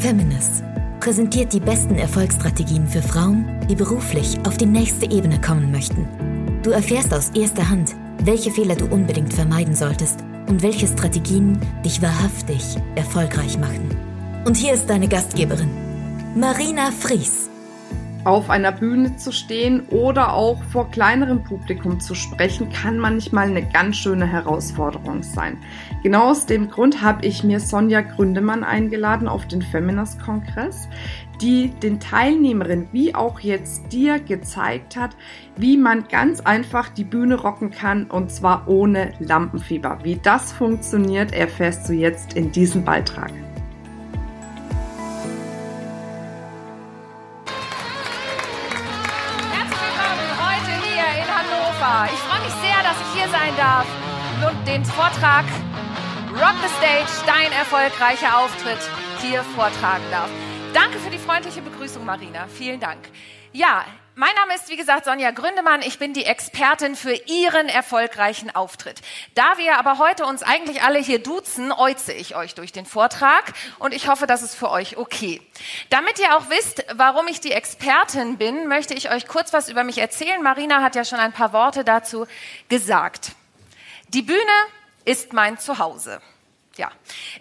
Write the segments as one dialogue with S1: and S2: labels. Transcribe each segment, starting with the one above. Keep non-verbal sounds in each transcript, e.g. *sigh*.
S1: Feminist präsentiert die besten Erfolgsstrategien für Frauen, die beruflich auf die nächste Ebene kommen möchten. Du erfährst aus erster Hand, welche Fehler du unbedingt vermeiden solltest und welche Strategien dich wahrhaftig erfolgreich machen. Und hier ist deine Gastgeberin, Marina Fries
S2: auf einer Bühne zu stehen oder auch vor kleinerem Publikum zu sprechen, kann manchmal eine ganz schöne Herausforderung sein. Genau aus dem Grund habe ich mir Sonja Gründemann eingeladen auf den Feminist-Kongress, die den Teilnehmerinnen wie auch jetzt dir gezeigt hat, wie man ganz einfach die Bühne rocken kann und zwar ohne Lampenfieber. Wie das funktioniert, erfährst du jetzt in diesem Beitrag.
S3: Den Vortrag Rock the Stage, dein erfolgreicher Auftritt, hier vortragen darf. Danke für die freundliche Begrüßung, Marina. Vielen Dank. Ja, mein Name ist, wie gesagt, Sonja Gründemann. Ich bin die Expertin für Ihren erfolgreichen Auftritt. Da wir aber heute uns eigentlich alle hier duzen, äuze ich euch durch den Vortrag und ich hoffe, das ist für euch okay. Damit ihr auch wisst, warum ich die Expertin bin, möchte ich euch kurz was über mich erzählen. Marina hat ja schon ein paar Worte dazu gesagt. Die Bühne ist mein Zuhause. Ja,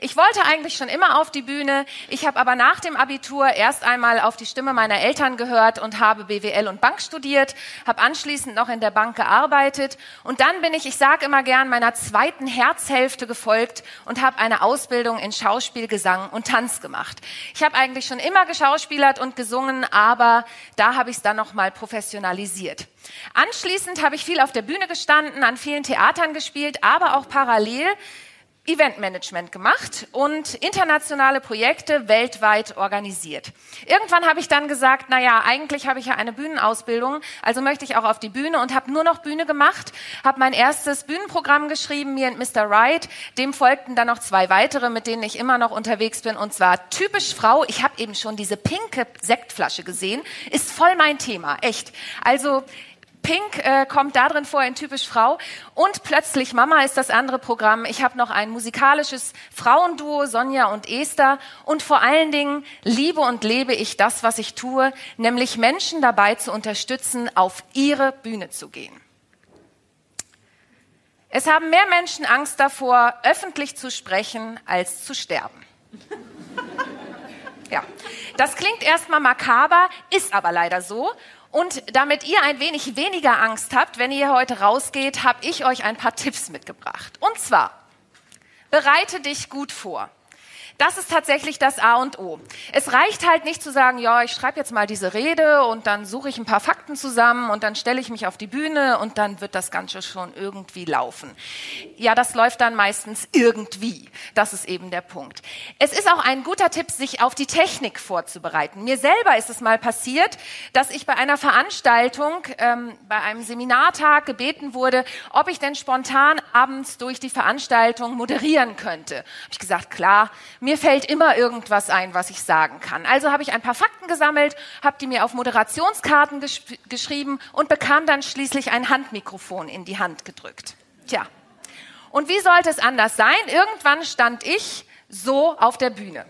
S3: ich wollte eigentlich schon immer auf die Bühne. Ich habe aber nach dem Abitur erst einmal auf die Stimme meiner Eltern gehört und habe BWL und Bank studiert, habe anschließend noch in der Bank gearbeitet und dann bin ich, ich sage immer gern, meiner zweiten Herzhälfte gefolgt und habe eine Ausbildung in Schauspiel, Gesang und Tanz gemacht. Ich habe eigentlich schon immer geschauspielert und gesungen, aber da habe ich es dann noch mal professionalisiert. Anschließend habe ich viel auf der Bühne gestanden, an vielen Theatern gespielt, aber auch parallel Eventmanagement gemacht und internationale Projekte weltweit organisiert. Irgendwann habe ich dann gesagt, na ja, eigentlich habe ich ja eine Bühnenausbildung, also möchte ich auch auf die Bühne und habe nur noch Bühne gemacht, habe mein erstes Bühnenprogramm geschrieben, mir und Mr. Right. Dem folgten dann noch zwei weitere, mit denen ich immer noch unterwegs bin und zwar typisch Frau. Ich habe eben schon diese pinke Sektflasche gesehen, ist voll mein Thema, echt. Also Pink äh, kommt da drin vor in typisch Frau und plötzlich Mama ist das andere Programm. Ich habe noch ein musikalisches Frauenduo Sonja und Esther und vor allen Dingen liebe und lebe ich das, was ich tue, nämlich Menschen dabei zu unterstützen, auf ihre Bühne zu gehen. Es haben mehr Menschen Angst davor, öffentlich zu sprechen, als zu sterben. *laughs* Ja, das klingt erstmal makaber, ist aber leider so. Und damit ihr ein wenig weniger Angst habt, wenn ihr heute rausgeht, habe ich euch ein paar Tipps mitgebracht. Und zwar, bereite dich gut vor. Das ist tatsächlich das A und O. Es reicht halt nicht zu sagen, ja, ich schreibe jetzt mal diese Rede und dann suche ich ein paar Fakten zusammen und dann stelle ich mich auf die Bühne und dann wird das Ganze schon irgendwie laufen. Ja, das läuft dann meistens irgendwie. Das ist eben der Punkt. Es ist auch ein guter Tipp, sich auf die Technik vorzubereiten. Mir selber ist es mal passiert, dass ich bei einer Veranstaltung, ähm, bei einem Seminartag gebeten wurde, ob ich denn spontan abends durch die Veranstaltung moderieren könnte. Habe ich gesagt, klar, mir fällt immer irgendwas ein, was ich sagen kann. Also habe ich ein paar Fakten gesammelt, habe die mir auf Moderationskarten gesch geschrieben und bekam dann schließlich ein Handmikrofon in die Hand gedrückt. Tja. Und wie sollte es anders sein? Irgendwann stand ich so auf der Bühne.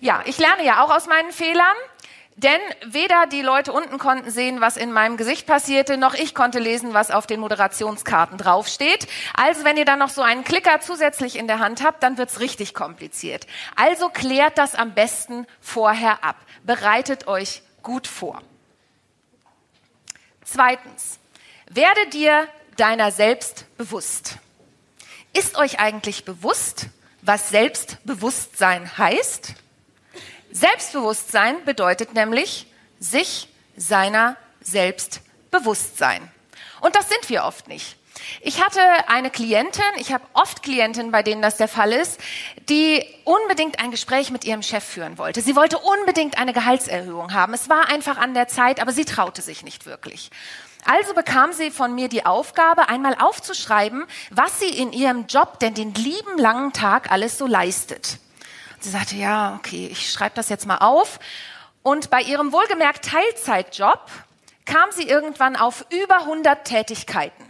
S3: Ja, ich lerne ja auch aus meinen Fehlern. Denn weder die Leute unten konnten sehen, was in meinem Gesicht passierte, noch ich konnte lesen, was auf den Moderationskarten draufsteht. Also wenn ihr dann noch so einen Klicker zusätzlich in der Hand habt, dann wird's richtig kompliziert. Also klärt das am besten vorher ab. Bereitet euch gut vor. Zweitens, werde dir deiner selbst bewusst. Ist euch eigentlich bewusst, was Selbstbewusstsein heißt? Selbstbewusstsein bedeutet nämlich sich seiner selbst bewusst sein. Und das sind wir oft nicht. Ich hatte eine Klientin, ich habe oft Klientinnen, bei denen das der Fall ist, die unbedingt ein Gespräch mit ihrem Chef führen wollte. Sie wollte unbedingt eine Gehaltserhöhung haben. Es war einfach an der Zeit, aber sie traute sich nicht wirklich. Also bekam sie von mir die Aufgabe, einmal aufzuschreiben, was sie in ihrem Job denn den lieben langen Tag alles so leistet. Sie sagte, ja, okay, ich schreibe das jetzt mal auf. Und bei ihrem wohlgemerkt Teilzeitjob kam sie irgendwann auf über 100 Tätigkeiten.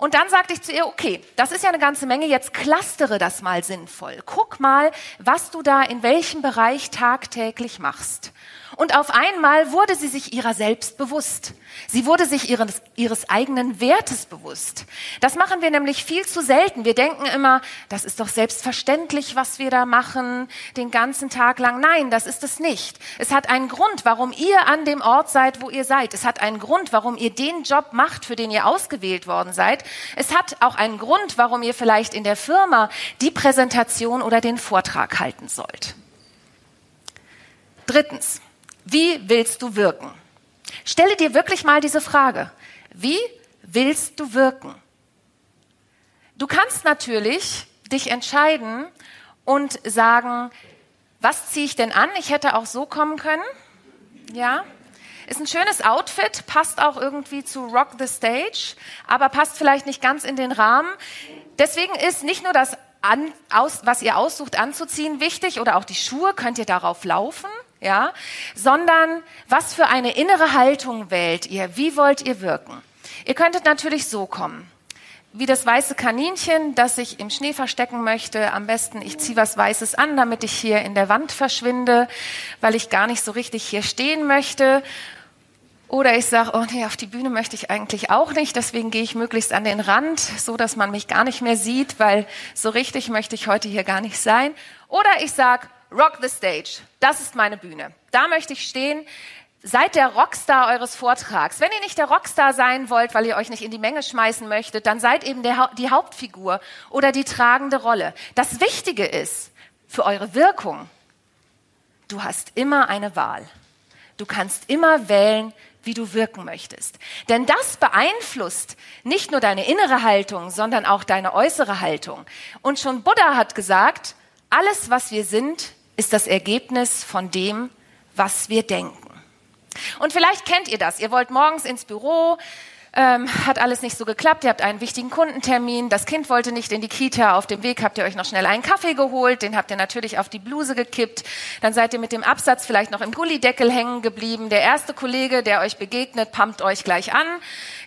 S3: Und dann sagte ich zu ihr, okay, das ist ja eine ganze Menge, jetzt clustere das mal sinnvoll. Guck mal, was du da in welchem Bereich tagtäglich machst. Und auf einmal wurde sie sich ihrer selbst bewusst. Sie wurde sich ihres, ihres eigenen Wertes bewusst. Das machen wir nämlich viel zu selten. Wir denken immer, das ist doch selbstverständlich, was wir da machen, den ganzen Tag lang. Nein, das ist es nicht. Es hat einen Grund, warum ihr an dem Ort seid, wo ihr seid. Es hat einen Grund, warum ihr den Job macht, für den ihr ausgewählt worden seid. Es hat auch einen Grund, warum ihr vielleicht in der Firma die Präsentation oder den Vortrag halten sollt. Drittens. Wie willst du wirken? Stelle dir wirklich mal diese Frage. Wie willst du wirken? Du kannst natürlich dich entscheiden und sagen, was ziehe ich denn an? Ich hätte auch so kommen können. Ja. Ist ein schönes Outfit, passt auch irgendwie zu Rock the Stage, aber passt vielleicht nicht ganz in den Rahmen. Deswegen ist nicht nur das, an, aus, was ihr aussucht anzuziehen, wichtig oder auch die Schuhe, könnt ihr darauf laufen ja, sondern was für eine innere Haltung wählt ihr? Wie wollt ihr wirken? Ihr könntet natürlich so kommen. Wie das weiße Kaninchen, das sich im Schnee verstecken möchte. Am besten, ich ziehe was Weißes an, damit ich hier in der Wand verschwinde, weil ich gar nicht so richtig hier stehen möchte. Oder ich sage, oh nee, auf die Bühne möchte ich eigentlich auch nicht, deswegen gehe ich möglichst an den Rand, so dass man mich gar nicht mehr sieht, weil so richtig möchte ich heute hier gar nicht sein. Oder ich sage, Rock the Stage. Das ist meine Bühne. Da möchte ich stehen. Seid der Rockstar eures Vortrags. Wenn ihr nicht der Rockstar sein wollt, weil ihr euch nicht in die Menge schmeißen möchtet, dann seid eben der, die Hauptfigur oder die tragende Rolle. Das Wichtige ist für eure Wirkung, du hast immer eine Wahl. Du kannst immer wählen, wie du wirken möchtest. Denn das beeinflusst nicht nur deine innere Haltung, sondern auch deine äußere Haltung. Und schon Buddha hat gesagt, alles, was wir sind, ist das Ergebnis von dem, was wir denken. Und vielleicht kennt ihr das. Ihr wollt morgens ins Büro, ähm, hat alles nicht so geklappt, ihr habt einen wichtigen Kundentermin, das Kind wollte nicht in die Kita, auf dem Weg habt ihr euch noch schnell einen Kaffee geholt, den habt ihr natürlich auf die Bluse gekippt, dann seid ihr mit dem Absatz vielleicht noch im Gullideckel hängen geblieben, der erste Kollege, der euch begegnet, pumpt euch gleich an,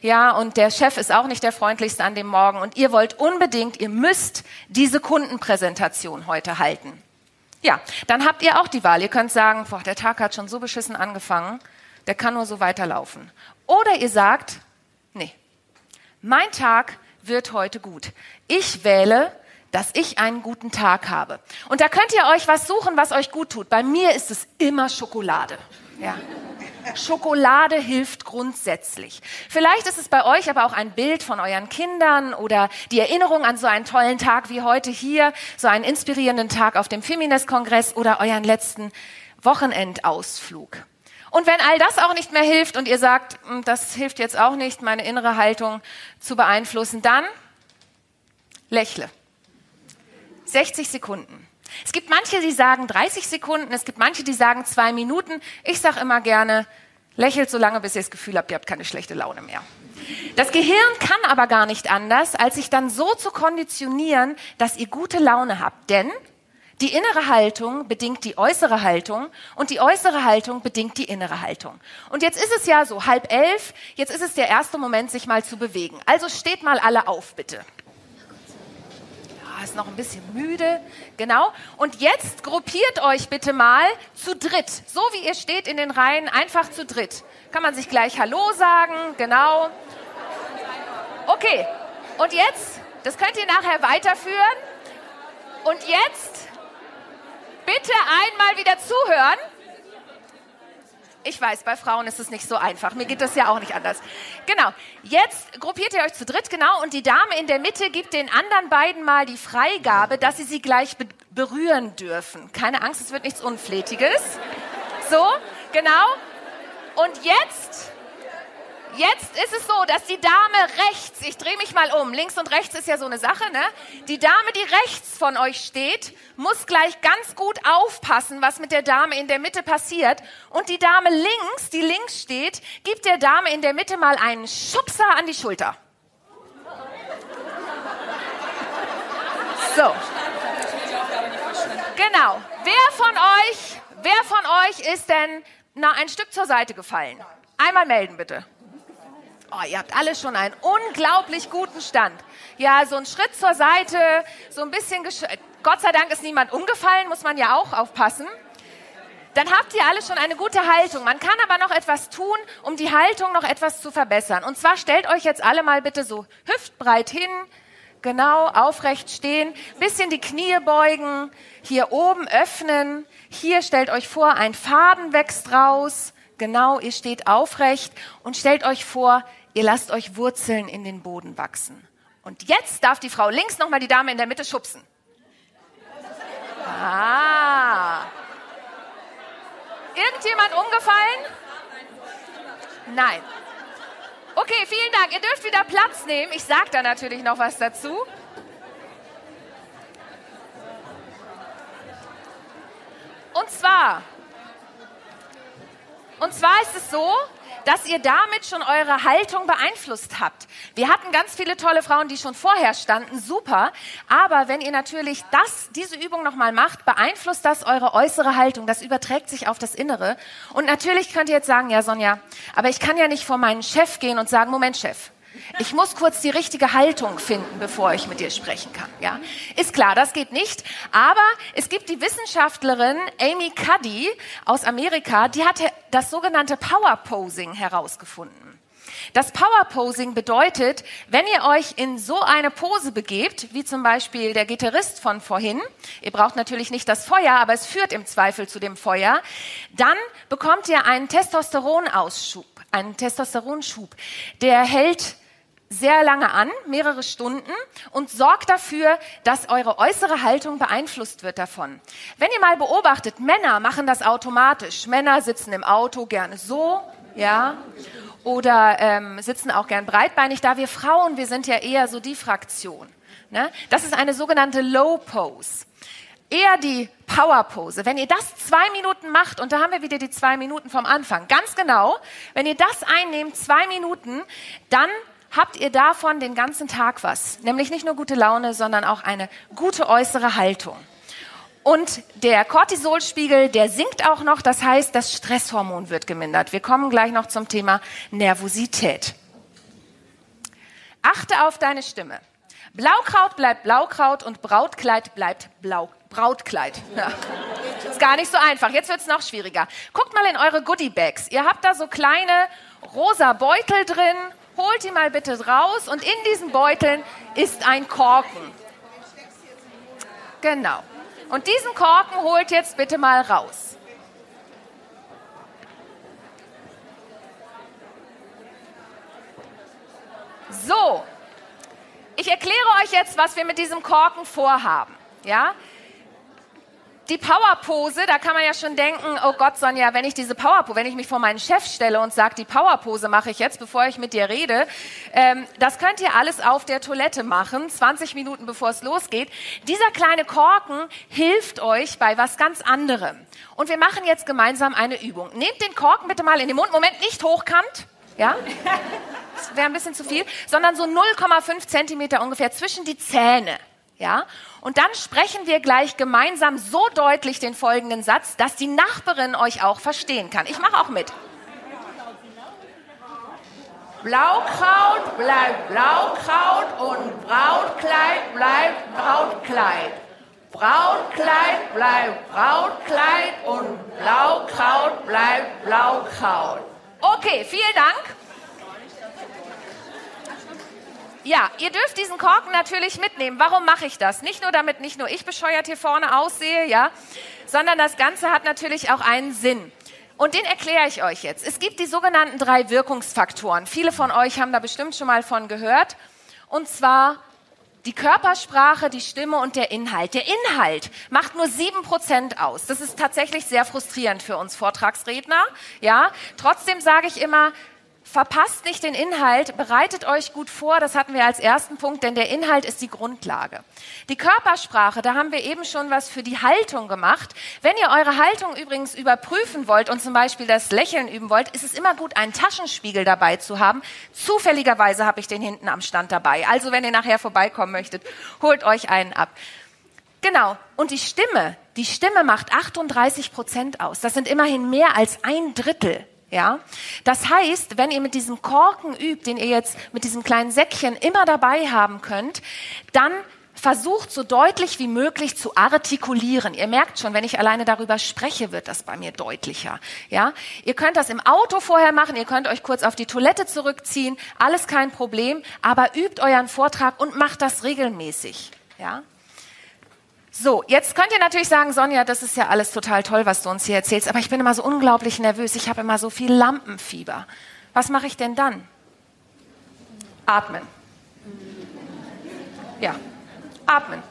S3: ja, und der Chef ist auch nicht der freundlichste an dem Morgen. Und ihr wollt unbedingt, ihr müsst diese Kundenpräsentation heute halten. Ja, dann habt ihr auch die Wahl. Ihr könnt sagen, boah, der Tag hat schon so beschissen angefangen, der kann nur so weiterlaufen. Oder ihr sagt, nee, mein Tag wird heute gut. Ich wähle, dass ich einen guten Tag habe. Und da könnt ihr euch was suchen, was euch gut tut. Bei mir ist es immer Schokolade. Ja. Schokolade hilft grundsätzlich. Vielleicht ist es bei euch aber auch ein Bild von euren Kindern oder die Erinnerung an so einen tollen Tag wie heute hier, so einen inspirierenden Tag auf dem Feminist-Kongress oder euren letzten Wochenendausflug. Und wenn all das auch nicht mehr hilft und ihr sagt, hm, das hilft jetzt auch nicht, meine innere Haltung zu beeinflussen, dann lächle. 60 Sekunden. Es gibt manche, die sagen 30 Sekunden, es gibt manche, die sagen zwei Minuten. Ich sage immer gerne, lächelt so lange, bis ihr das Gefühl habt, ihr habt keine schlechte Laune mehr. Das Gehirn kann aber gar nicht anders, als sich dann so zu konditionieren, dass ihr gute Laune habt. Denn die innere Haltung bedingt die äußere Haltung und die äußere Haltung bedingt die innere Haltung. Und jetzt ist es ja so halb elf, jetzt ist es der erste Moment, sich mal zu bewegen. Also steht mal alle auf, bitte ist noch ein bisschen müde. Genau. Und jetzt gruppiert euch bitte mal zu dritt. So wie ihr steht in den Reihen, einfach zu dritt. Kann man sich gleich Hallo sagen. Genau. Okay. Und jetzt, das könnt ihr nachher weiterführen. Und jetzt bitte einmal wieder zuhören. Ich weiß, bei Frauen ist es nicht so einfach. Mir geht das ja auch nicht anders. Genau. Jetzt gruppiert ihr euch zu dritt, genau. Und die Dame in der Mitte gibt den anderen beiden mal die Freigabe, dass sie sie gleich be berühren dürfen. Keine Angst, es wird nichts Unflätiges. So, genau. Und jetzt Jetzt ist es so, dass die Dame rechts, ich drehe mich mal um, links und rechts ist ja so eine Sache, ne? Die Dame, die rechts von euch steht, muss gleich ganz gut aufpassen, was mit der Dame in der Mitte passiert. Und die Dame links, die links steht, gibt der Dame in der Mitte mal einen Schubser an die Schulter. So. Genau. Wer von euch, wer von euch ist denn na, ein Stück zur Seite gefallen? Einmal melden bitte. Oh, ihr habt alle schon einen unglaublich guten Stand. Ja, so ein Schritt zur Seite, so ein bisschen, Gott sei Dank ist niemand umgefallen, muss man ja auch aufpassen. Dann habt ihr alle schon eine gute Haltung. Man kann aber noch etwas tun, um die Haltung noch etwas zu verbessern. Und zwar stellt euch jetzt alle mal bitte so hüftbreit hin, genau aufrecht stehen, bisschen die Knie beugen, hier oben öffnen. Hier stellt euch vor, ein Faden wächst raus. Genau, ihr steht aufrecht und stellt euch vor, ihr lasst euch Wurzeln in den Boden wachsen. Und jetzt darf die Frau links nochmal die Dame in der Mitte schubsen. Ah. Irgendjemand umgefallen? Nein. Okay, vielen Dank. Ihr dürft wieder Platz nehmen. Ich sage da natürlich noch was dazu. Und zwar, und zwar ist es so, dass ihr damit schon eure Haltung beeinflusst habt. Wir hatten ganz viele tolle Frauen, die schon vorher standen, super. Aber wenn ihr natürlich das, diese Übung nochmal macht, beeinflusst das eure äußere Haltung. Das überträgt sich auf das Innere. Und natürlich könnt ihr jetzt sagen, ja Sonja, aber ich kann ja nicht vor meinen Chef gehen und sagen, Moment Chef, ich muss kurz die richtige Haltung finden, bevor ich mit dir sprechen kann. Ja, ist klar, das geht nicht. Aber es gibt die Wissenschaftlerin Amy Cuddy aus Amerika, die hat das sogenannte Power Posing herausgefunden. Das Power Posing bedeutet, wenn ihr euch in so eine Pose begebt, wie zum Beispiel der Gitarrist von vorhin, ihr braucht natürlich nicht das Feuer, aber es führt im Zweifel zu dem Feuer, dann bekommt ihr einen Testosteronausschub, einen Testosteronschub. Der hält sehr lange an, mehrere Stunden, und sorgt dafür, dass eure äußere Haltung beeinflusst wird davon. Wenn ihr mal beobachtet, Männer machen das automatisch. Männer sitzen im Auto gerne so, ja, oder ähm, sitzen auch gern breitbeinig. Da wir Frauen, wir sind ja eher so die Fraktion. Ne? Das ist eine sogenannte Low Pose eher die Power Pose. Wenn ihr das zwei Minuten macht, und da haben wir wieder die zwei Minuten vom Anfang, ganz genau, wenn ihr das einnehmt, zwei Minuten, dann habt ihr davon den ganzen Tag was. Nämlich nicht nur gute Laune, sondern auch eine gute äußere Haltung. Und der Cortisolspiegel, der sinkt auch noch, das heißt, das Stresshormon wird gemindert. Wir kommen gleich noch zum Thema Nervosität. Achte auf deine Stimme. Blaukraut bleibt Blaukraut und Brautkleid bleibt Blau, Brautkleid. *laughs* Ja. Ist gar nicht so einfach. Jetzt wird es noch schwieriger. Guckt mal in eure Goodie Bags. Ihr habt da so kleine rosa Beutel drin holt die mal bitte raus und in diesen Beuteln ist ein Korken. Genau. Und diesen Korken holt jetzt bitte mal raus. So, ich erkläre euch jetzt, was wir mit diesem Korken vorhaben. Ja, die Powerpose, da kann man ja schon denken, oh Gott, Sonja, wenn ich diese Powerpose, wenn ich mich vor meinen Chef stelle und sage, die Powerpose mache ich jetzt, bevor ich mit dir rede, ähm, das könnt ihr alles auf der Toilette machen, 20 Minuten bevor es losgeht. Dieser kleine Korken hilft euch bei was ganz anderem. Und wir machen jetzt gemeinsam eine Übung. Nehmt den Korken bitte mal in den Mund, Moment, nicht hochkant, ja, das wäre ein bisschen zu viel, sondern so 0,5 Zentimeter ungefähr zwischen die Zähne. Ja? Und dann sprechen wir gleich gemeinsam so deutlich den folgenden Satz, dass die Nachbarin euch auch verstehen kann. Ich mache auch mit. Blaukraut bleibt Blaukraut und Brautkleid bleibt Brautkleid. Brautkleid bleibt Brautkleid und Blaukraut bleibt Blaukraut. Okay, vielen Dank. Ja, ihr dürft diesen Korken natürlich mitnehmen. Warum mache ich das? Nicht nur damit nicht nur ich bescheuert hier vorne aussehe, ja, sondern das Ganze hat natürlich auch einen Sinn. Und den erkläre ich euch jetzt. Es gibt die sogenannten drei Wirkungsfaktoren. Viele von euch haben da bestimmt schon mal von gehört. Und zwar die Körpersprache, die Stimme und der Inhalt. Der Inhalt macht nur sieben Prozent aus. Das ist tatsächlich sehr frustrierend für uns Vortragsredner. Ja, trotzdem sage ich immer, Verpasst nicht den Inhalt, bereitet euch gut vor, das hatten wir als ersten Punkt, denn der Inhalt ist die Grundlage. Die Körpersprache, da haben wir eben schon was für die Haltung gemacht. Wenn ihr eure Haltung übrigens überprüfen wollt und zum Beispiel das Lächeln üben wollt, ist es immer gut, einen Taschenspiegel dabei zu haben. Zufälligerweise habe ich den hinten am Stand dabei. Also wenn ihr nachher vorbeikommen möchtet, holt euch einen ab. Genau. Und die Stimme, die Stimme macht 38 Prozent aus. Das sind immerhin mehr als ein Drittel Ja, das heißt, wenn ihr mit diesem Korken übt, den ihr jetzt mit diesem kleinen Säckchen immer dabei haben könnt, dann versucht so deutlich wie möglich zu artikulieren. Ihr merkt schon, wenn ich alleine darüber spreche, wird das bei mir deutlicher. Ja, ihr könnt das im Auto vorher machen, ihr könnt euch kurz auf die Toilette zurückziehen, alles kein Problem, aber übt euren Vortrag und macht das regelmäßig. Ja, so, jetzt könnt ihr natürlich sagen, Sonja, das ist ja alles total toll, was du uns hier erzählst, aber ich bin immer so unglaublich nervös, ich habe immer so viel Lampenfieber. Was mache ich denn dann? Atmen. Ja, atmen.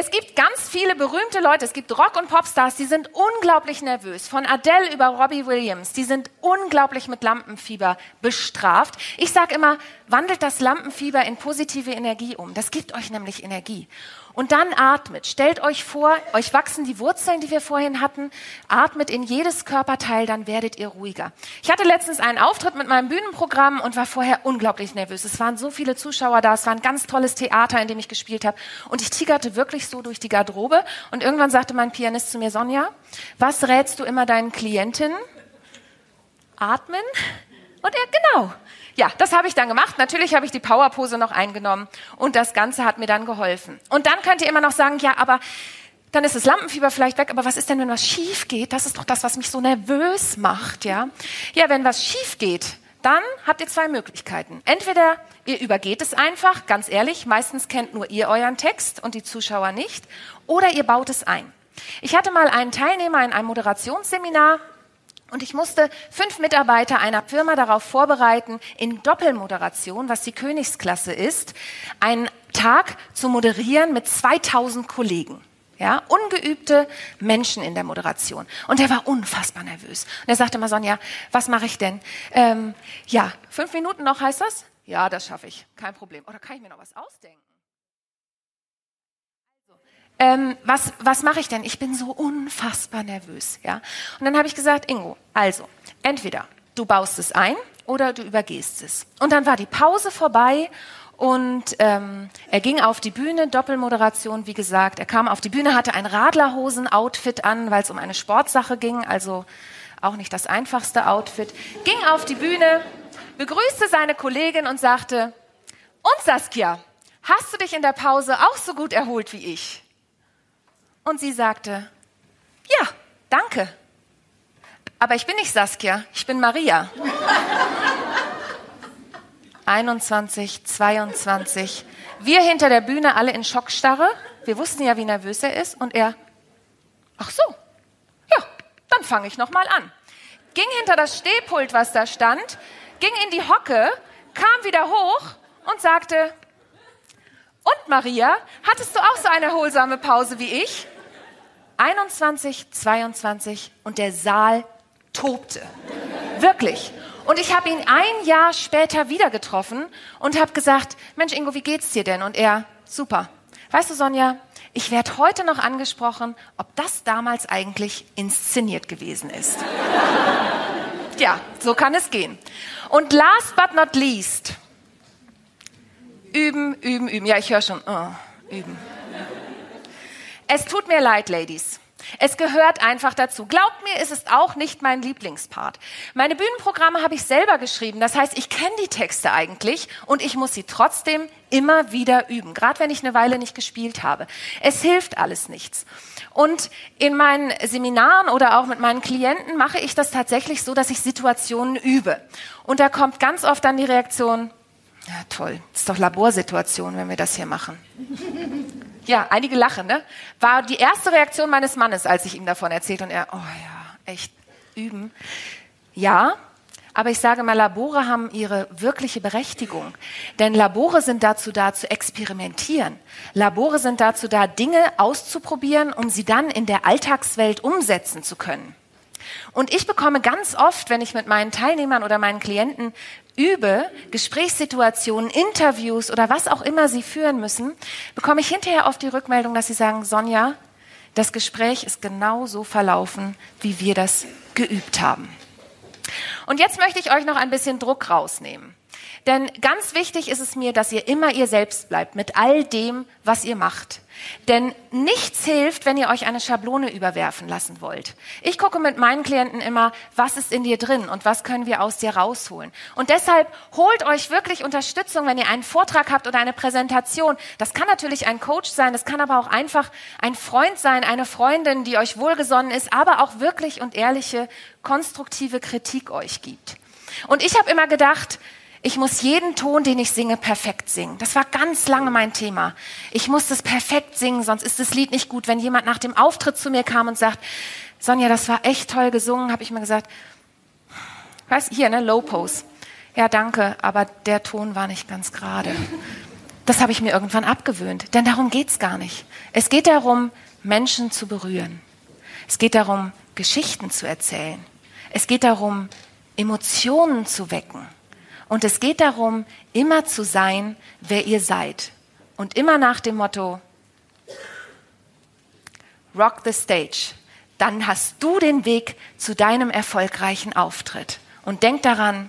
S3: Es gibt ganz viele berühmte Leute, es gibt Rock- und Popstars, die sind unglaublich nervös. Von Adele über Robbie Williams, die sind unglaublich mit Lampenfieber bestraft. Ich sage immer, wandelt das Lampenfieber in positive Energie um. Das gibt euch nämlich Energie. Und dann atmet. Stellt euch vor, euch wachsen die Wurzeln, die wir vorhin hatten. Atmet in jedes Körperteil, dann werdet ihr ruhiger. Ich hatte letztens einen Auftritt mit meinem Bühnenprogramm und war vorher unglaublich nervös. Es waren so viele Zuschauer da, es war ein ganz tolles Theater, in dem ich gespielt habe. Und ich tigerte wirklich so durch die Garderobe. Und irgendwann sagte mein Pianist zu mir, Sonja, was rätst du immer deinen Klientinnen? Atmen? Und er, genau ja, das habe ich dann gemacht. Natürlich habe ich die Powerpose noch eingenommen und das Ganze hat mir dann geholfen. Und dann könnt ihr immer noch sagen, ja, aber dann ist das Lampenfieber vielleicht weg, aber was ist denn, wenn was schief geht? Das ist doch das, was mich so nervös macht, ja? Ja, wenn was schief geht, dann habt ihr zwei Möglichkeiten. Entweder ihr übergeht es einfach, ganz ehrlich, meistens kennt nur ihr euren Text und die Zuschauer nicht, oder ihr baut es ein. Ich hatte mal einen Teilnehmer in einem Moderationsseminar, und ich musste fünf Mitarbeiter einer Firma darauf vorbereiten, in Doppelmoderation, was die Königsklasse ist, einen Tag zu moderieren mit 2000 Kollegen. Ja, ungeübte Menschen in der Moderation. Und er war unfassbar nervös. Und er sagte mal, Sonja, was mache ich denn? Ähm, ja, fünf Minuten noch heißt das? Ja, das schaffe ich. Kein Problem. Oder kann ich mir noch was ausdenken? ähm, was, was mache ich denn? Ich bin so unfassbar nervös. Ja? Und dann habe ich gesagt, Ingo, also, entweder du baust es ein oder du übergehst es. Und dann war die Pause vorbei und ähm, er ging auf die Bühne, Doppelmoderation, wie gesagt. Er kam auf die Bühne, hatte ein Radlerhosen-Outfit an, weil es um eine Sportsache ging, also auch nicht das einfachste Outfit. Ging auf die Bühne, begrüßte seine Kollegin und sagte, und Saskia, hast du dich in der Pause auch so gut erholt wie ich? Und sie sagte, ja, danke. Aber ich bin nicht Saskia, ich bin Maria. 21, 22. Wir hinter der Bühne alle in Schockstarre. Wir wussten ja, wie nervös er ist. Und er, ach so, ja, dann fange ich nochmal an. Ging hinter das Stehpult, was da stand, ging in die Hocke, kam wieder hoch und sagte, und Maria, hattest du auch so eine erholsame Pause wie ich? 21, 22 und der Saal tobte. Wirklich. Und ich habe ihn ein Jahr später wieder getroffen und habe gesagt, Mensch Ingo, wie geht's dir denn? Und er, super. Weißt du, Sonja, ich werde heute noch angesprochen, ob das damals eigentlich inszeniert gewesen ist. *laughs* ja, so kann es gehen. Und last but not least, üben, üben, üben. Ja, ich höre schon, oh, üben. Es tut mir leid, Ladies. Es gehört einfach dazu. Glaubt mir, es ist auch nicht mein Lieblingspart. Meine Bühnenprogramme habe ich selber geschrieben. Das heißt, ich kenne die Texte eigentlich und ich muss sie trotzdem immer wieder üben, gerade wenn ich eine Weile nicht gespielt habe. Es hilft alles nichts. Und in meinen Seminaren oder auch mit meinen Klienten mache ich das tatsächlich so, dass ich Situationen übe. Und da kommt ganz oft dann die Reaktion, ja toll, ist doch Laborsituation, wenn wir das hier machen. Ja, einige lachen, ne? War die erste Reaktion meines Mannes, als ich ihm davon erzählt und er, oh ja, echt üben. Ja, aber ich sage mal, Labore haben ihre wirkliche Berechtigung. Denn Labore sind dazu da, zu experimentieren. Labore sind dazu da, Dinge auszuprobieren, um sie dann in der Alltagswelt umsetzen zu können. Und ich bekomme ganz oft, wenn ich mit meinen Teilnehmern oder meinen Klienten übe, Gesprächssituationen, Interviews oder was auch immer sie führen müssen, bekomme ich hinterher oft die Rückmeldung, dass sie sagen, Sonja, das Gespräch ist genau so verlaufen, wie wir das geübt haben. Und jetzt möchte ich euch noch ein bisschen Druck rausnehmen. Denn ganz wichtig ist es mir, dass ihr immer ihr selbst bleibt mit all dem, was ihr macht. Denn nichts hilft, wenn ihr euch eine Schablone überwerfen lassen wollt. Ich gucke mit meinen Klienten immer, was ist in dir drin und was können wir aus dir rausholen. Und deshalb holt euch wirklich Unterstützung, wenn ihr einen Vortrag habt oder eine Präsentation. Das kann natürlich ein Coach sein, das kann aber auch einfach ein Freund sein, eine Freundin, die euch wohlgesonnen ist, aber auch wirklich und ehrliche, konstruktive Kritik euch gibt. Und ich habe immer gedacht, ich muss jeden Ton, den ich singe, perfekt singen. Das war ganz lange mein Thema. Ich muss das perfekt singen, sonst ist das Lied nicht gut. Wenn jemand nach dem Auftritt zu mir kam und sagt, Sonja, das war echt toll gesungen, habe ich mir gesagt, was hier, ne, Low Pose. Ja, danke, aber der Ton war nicht ganz gerade. Das habe ich mir irgendwann abgewöhnt, denn darum geht's gar nicht. Es geht darum, Menschen zu berühren. Es geht darum, Geschichten zu erzählen. Es geht darum, Emotionen zu wecken. Und es geht darum, immer zu sein, wer ihr seid. Und immer nach dem Motto, Rock the Stage. Dann hast du den Weg zu deinem erfolgreichen Auftritt. Und denk daran,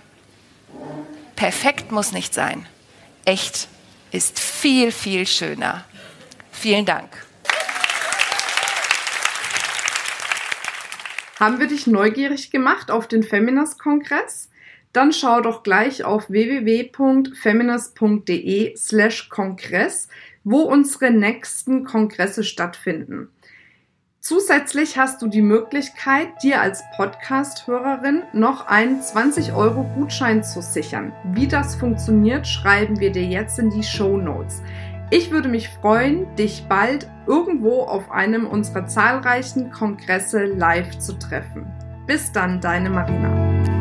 S3: perfekt muss nicht sein. Echt ist viel, viel schöner. Vielen Dank.
S2: Haben wir dich neugierig gemacht auf den Feminist-Kongress? Dann schau doch gleich auf www.feminist.de slash Kongress, wo unsere nächsten Kongresse stattfinden. Zusätzlich hast du die Möglichkeit, dir als Podcast-Hörerin noch einen 20 Euro Gutschein zu sichern. Wie das funktioniert, schreiben wir dir jetzt in die Show Notes. Ich würde mich freuen, dich bald irgendwo auf einem unserer zahlreichen Kongresse live zu treffen. Bis dann, deine Marina.